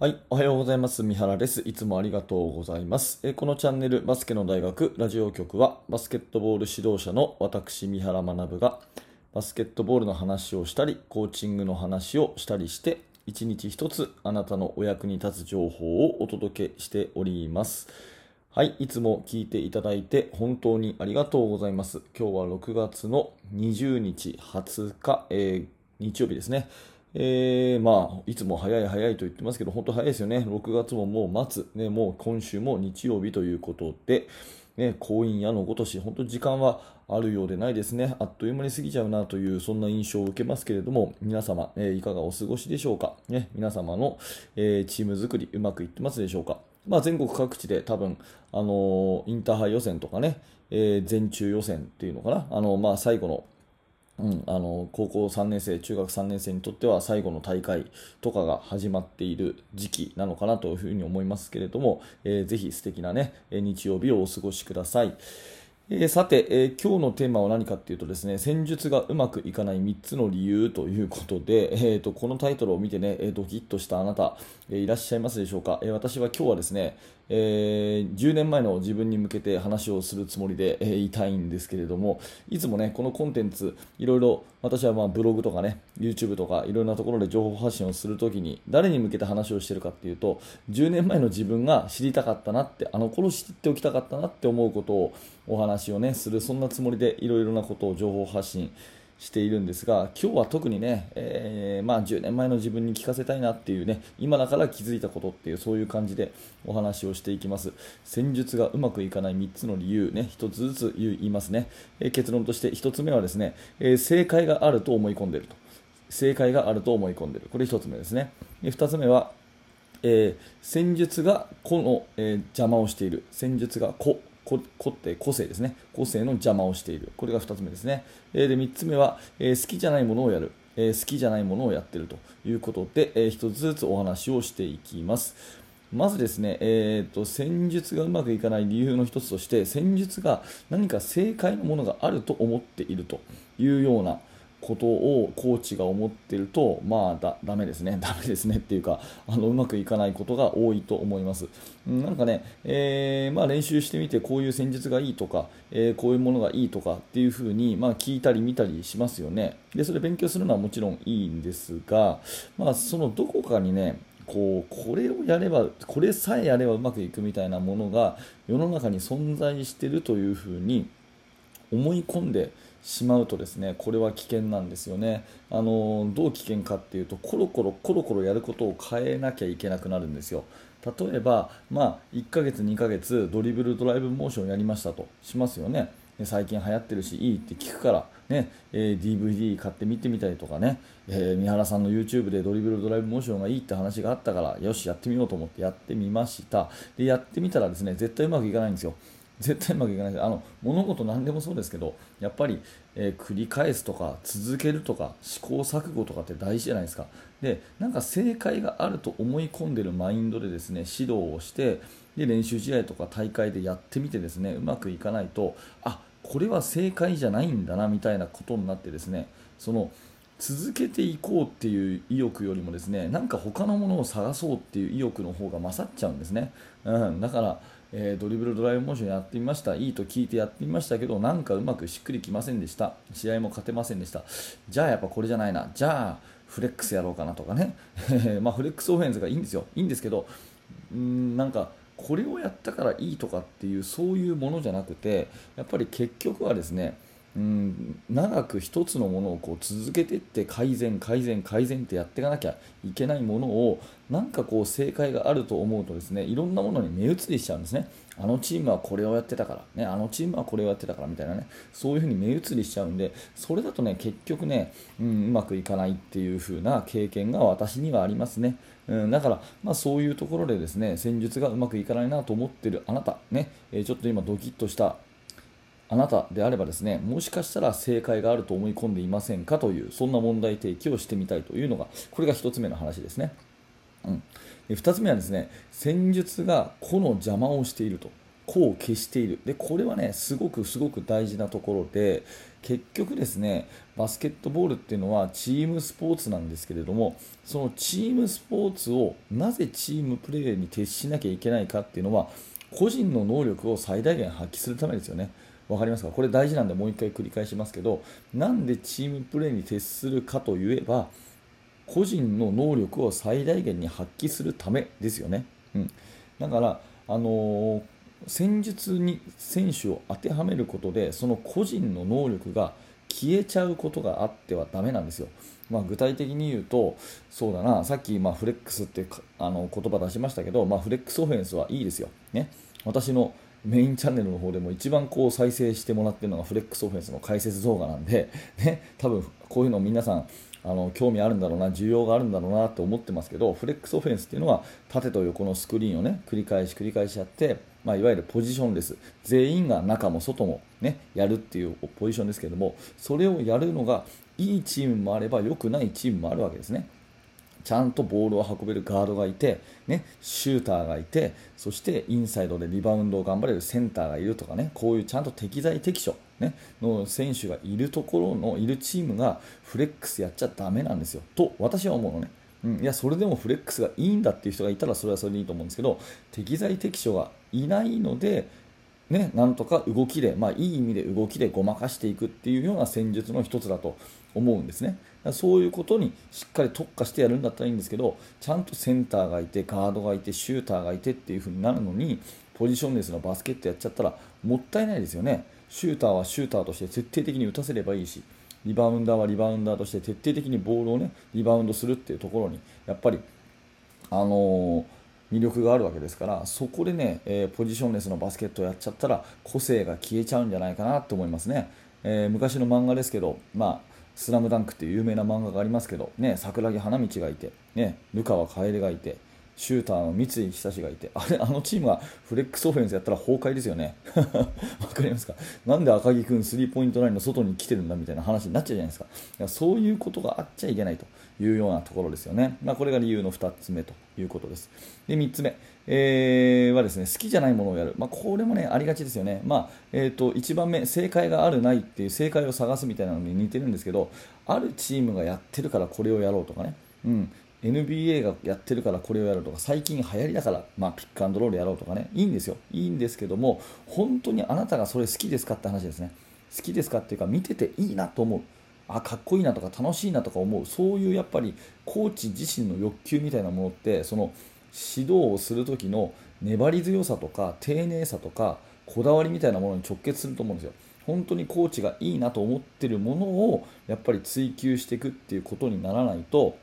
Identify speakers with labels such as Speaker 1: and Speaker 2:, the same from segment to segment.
Speaker 1: はい。おはようございます。三原です。いつもありがとうございます。えこのチャンネル、バスケの大学ラジオ局は、バスケットボール指導者の私、三原学が、バスケットボールの話をしたり、コーチングの話をしたりして、一日一つあなたのお役に立つ情報をお届けしております。はい。いつも聞いていただいて本当にありがとうございます。今日は6月の20日20日、えー日曜日ですね。えーまあ、いつも早い早いと言ってますけど、本当早いですよね。6月ももう末、ね、もう今週も日曜日ということで、ね、婚姻やのごとし、本当時間はあるようでないですね。あっという間に過ぎちゃうなという、そんな印象を受けますけれども、皆様、えーいかがお過ごしでしょうか？ね、皆様の、えーチーム作り、うまくいってますでしょうか？まあ、全国各地で多分、あのーインターハイ予選とかね、えー全中予選っていうのかな、あのまあ、最後のうん、あの高校3年生、中学3年生にとっては最後の大会とかが始まっている時期なのかなというふうに思いますけれども、えーぜひ素敵な、ね、日曜日をお過ごしください。えーさて、えー今日のテーマは何かっていうとですね、戦術がうまくいかない3つの理由ということで、えーとこのタイトルを見てね、えードキッとしたあなた、いらっしゃいますでしょうか、え私は今日はですね、えー10年前の自分に向けて話をするつもりで、えいたいんですけれども、いつもね、このコンテンツ、いろいろ私はまあブログとかね、YouTube とかいろんなところで情報発信をするときに、誰に向けて話をしてるかっていうと、10年前の自分が知りたかったなって、あの頃知っておきたかったなって思うことをお話をね、する、そんなつもりでいろいろなことを情報発信しているんですが、今日は特にね、えーまあ、10年前の自分に聞かせたいなっていうね、今だから気づいたことっていう、そういう感じでお話をしていきます。戦術がうまくいかない3つの理由ね、1つずつ言いますね。えー結論として1つ目はですね、えー正解があると思い込んでいると。正解があると思い込んでる。これ1つ目ですね。2つ目は、えー戦術が個の、えー邪魔をしている。戦術が個。個って個性ですね。個性の邪魔をしている。これが2つ目ですね。えーで3つ目は、えー好きじゃないものをやる。え好きじゃないものをやっているということで、え1つずつお話をしていきます。まずですね、えーと、戦術がうまくいかない理由の1つとして、戦術が何か正解のものがあると思っているというようなことをコーチが思ってると、まあだ、だめですね、だめですねっていうかあの、うまくいかないことが多いと思います。なんかね、えーまあ、練習してみて、こういう戦術がいいとか、えーこういうものがいいとかっていうふうに、まあ、聞いたり見たりしますよね。で、それ勉強するのはもちろんいいんですが、まあ、そのどこかにね、こうこれをやればこれさえやればうまくいくみたいなものが世の中に存在してるというふうに思い込んでしまうとですねこれは危険なんですよね。あのどう危険かっていうとコロコロコロコロやることを変えなきゃいけなくなるんですよ。例えば、まあ、1ヶ月2ヶ月ドリブルドライブモーションやりましたとしますよね。最近流行ってるしいいって聞くから、ねえー DVD 買って見てみたりとかね、えー三原さんの YouTube でドリブルドライブモーションがいいって話があったからよしやってみようと思ってやってみました。でやってみたらですね絶対うまくいかないんですよ。絶対うまくいかないあの物事何でもそうですけどやっぱり、えー繰り返すとか続けるとか試行錯誤とかって大事じゃないですか。でなんか正解があると思い込んでるマインドでですね指導をしてで練習試合とか大会でやってみてですねうまくいかないとあこれは正解じゃないんだなみたいなことになってですねその続けていこうっていう意欲よりもですねなんか他のものを探そうっていう意欲の方が勝っちゃうんですね、うん、だから、えードリブルドライブモーションやってみました。いいと聞いてやってみましたけどなんかうまくしっくりきませんでした。試合も勝てませんでした。じゃあやっぱこれじゃないな。じゃあフレックスやろうかなとかね。まあフレックスオフェンスがいいんですよ。いいんですけどうんなんかこれをやったからいいとかっていうそういうものじゃなくてやっぱり結局はですねうん長く一つのものをこう続けていって改善改善改善ってやっていかなきゃいけないものをなんかこう正解があると思うとですねいろんなものに目移りしちゃうんですね。あのチームはこれをやってたから、ね、あのチームはこれをやってたからみたいなね。そういうふうに目移りしちゃうんでそれだとね結局ね、うん、うまくいかないっていう風な経験が私にはありますね、うん、だから、まあ、そういうところでですね戦術がうまくいかないなと思ってるあなたね、えちょっと今ドキッとしたあなたであればですねもしかしたら正解があると思い込んでいませんかというそんな問題提起をしてみたいというのがこれが1つ目の話ですね、うん、で2つ目はですね戦術が個の邪魔をしていると個を消している。でこれはねすごくすごく大事なところで結局ですねバスケットボールっていうのはチームスポーツなんですけれどもそのチームスポーツをなぜチームプレーに徹しなきゃいけないかっていうのは個人の能力を最大限発揮するためですよね。わかりますか？これ大事なんでもう一回繰り返しますけどなんでチームプレーに徹するかといえば個人の能力を最大限に発揮するためですよね。うん、だから、あのー、戦術に選手を当てはめることでその個人の能力が消えちゃうことがあってはだめなんですよ。まあ、具体的に言うと、そうだな、さっきまフレックスってあの言葉出しましたけど、まあ、フレックスオフェンスはいいですよ。ね、私のメインチャンネルの方でも一番こう再生してもらってるのがフレックスオフェンスの解説動画なんで、ね、多分こういうの皆さんあの興味あるんだろうな、需要があるんだろうなと思ってますけど、フレックスオフェンスっていうのは縦と横のスクリーンをね繰り返し繰り返しやって、まあ、いわゆるポジションレス、全員が中も外も、ね、やるっていうポジションですけども、それをやるのがいいチームもあれば良くないチームもあるわけですね。ちゃんとボールを運べるガードがいて、ね、シューターがいて、そしてインサイドでリバウンドを頑張れるセンターがいるとかね、こういうちゃんと適材適所、ね、の選手がいるところのいるチームがフレックスやっちゃだめなんですよ、と私は思うのね。うん、いやそれでもフレックスがいいんだっていう人がいたらそれはそれでいいと思うんですけど適材適所がいないのでね、なんとか動きで、まあ、いい意味で動きでごまかしていくっていうような戦術の一つだと思うんですね。そういうことにしっかり特化してやるんだったらいいんですけど、ちゃんとセンターがいて、ガードがいて、シューターがいてっていう風になるのに、ポジションレスのバスケットやっちゃったらもったいないですよね。シューターはシューターとして徹底的に打たせればいいし、リバウンダーはリバウンダーとして徹底的にボールをね、リバウンドするっていうところに、やっぱり、あのー魅力があるわけですからそこでね、えー、ポジションレスのバスケットをやっちゃったら個性が消えちゃうんじゃないかなと思いますね、えー、昔の漫画ですけど、まあ、スラムダンクっていう有名な漫画がありますけど、ね、桜木花道がいて、ね、ルカワ楓がいてシューターの三井久志がいて、あれ、あのチームはフレックスオフェンスやったら崩壊ですよね。わかりますか？なんで赤木君スリーポイントラインの外に来てるんだみたいな話になっちゃうじゃないですか。かそういうことがあっちゃいけないというようなところですよね。まあ、これが理由の2つ目ということです。で、3つ目、えー、はですね、好きじゃないものをやる。まあ、これもね、ありがちですよね。まあ、えっ、ー、と、1番目、正解があるないっていう正解を探すみたいなのに似てるんですけど、あるチームがやってるからこれをやろうとかね。うん。NBA がやってるからこれをやるとか最近流行りだから、まあ、ピックアンドロールやろうとかね。いいんですよ。いいんですけども本当にあなたがそれ好きですかって話ですね。好きですかっていうか見てていいなと思う。あかっこいいなとか楽しいなとか思う。そういうやっぱりコーチ自身の欲求みたいなものってその指導をする時の粘り強さとか丁寧さとかこだわりみたいなものに直結すると思うんですよ。本当にコーチがいいなと思ってるものをやっぱり追求していくっていうことにならないと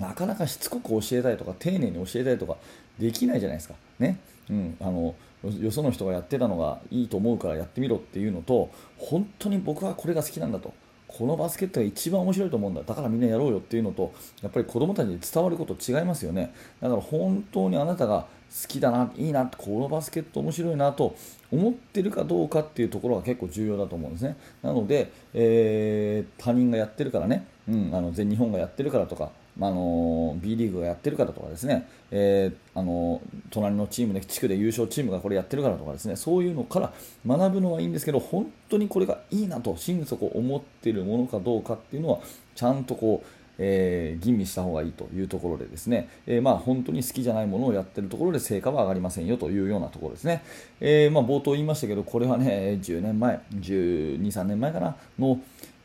Speaker 1: なかなかしつこく教えたいとか丁寧に教えたいとかできないじゃないですか。ね。うん、あのよその人がやってたのがいいと思うからやってみろっていうのと本当に僕はこれが好きなんだと。このバスケットが一番面白いと思うんだ。だからみんなやろうよっていうのとやっぱり子供たちに伝わること違いますよね。だから本当にあなたが好きだないいなこのバスケット面白いなと思ってるかどうかっていうところが結構重要だと思うんですね。なので、えー、他人がやってるからね、うん、あの全日本がやってるからとかまあの B リーグがやってるからとかですね、えー、あの隣のチームで地区で優勝チームがこれやってるからとかですね。そういうのから学ぶのはいいんですけど本当にこれがいいなと心底思っているものかどうかっていうのはちゃんとこうえー、吟味した方がいいというところでですね、えー、まあ、本当に好きじゃないものをやってるところで成果は上がりませんよというようなところですね、えー、まあ、冒頭言いましたけどこれはね10年前12、3年前かなの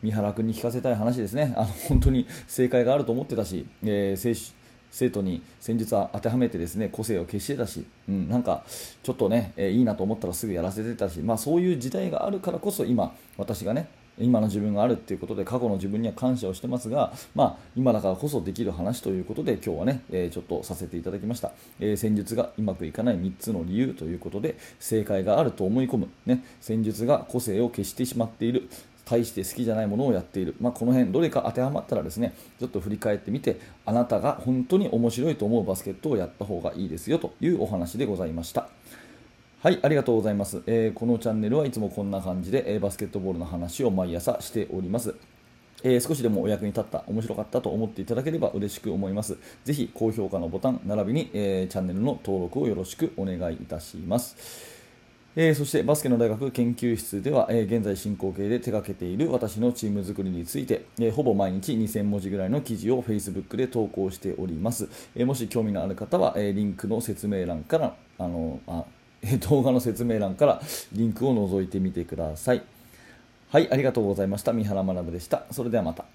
Speaker 1: 三原君に聞かせたい話ですね、あの本当に正解があると思ってたし、えー、生徒に戦術は当てはめてですね個性を消してたし、うん、なんかちょっとね、えー、いいなと思ったらすぐやらせてたし、まあ、そういう時代があるからこそ今、私がね今の自分があるっていうことで過去の自分には感謝をしてますが、まあ、今だからこそできる話ということで今日はね、えー、ちょっとさせていただきました、えー、戦術がうまくいかない3つの理由ということで正解があると思い込む、ね、戦術が個性を消してしまっている。大して好きじゃないものをやっている、まあ、この辺どれか当てはまったらですねちょっと振り返ってみてあなたが本当に面白いと思うバスケットをやった方がいいですよというお話でございました。はい、ありがとうございます、えー、このチャンネルはいつもこんな感じで、えー、バスケットボールの話を毎朝しております。えー、少しでもお役に立った、面白かったと思っていただければ嬉しく思います。ぜひ高評価のボタン、並びに、えー、チャンネルの登録をよろしくお願いいたします。えー、そしてバスケの大学研究室では、えー、現在進行形で手掛けている私のチーム作りについて、えー、ほぼ毎日2000文字ぐらいの記事を Facebook で投稿しております、えもし興味のある方は、えリンクの説明欄からあのあ動画の説明欄からリンクを覗いてみてください。はいありがとうございました。三原学でした。それではまた。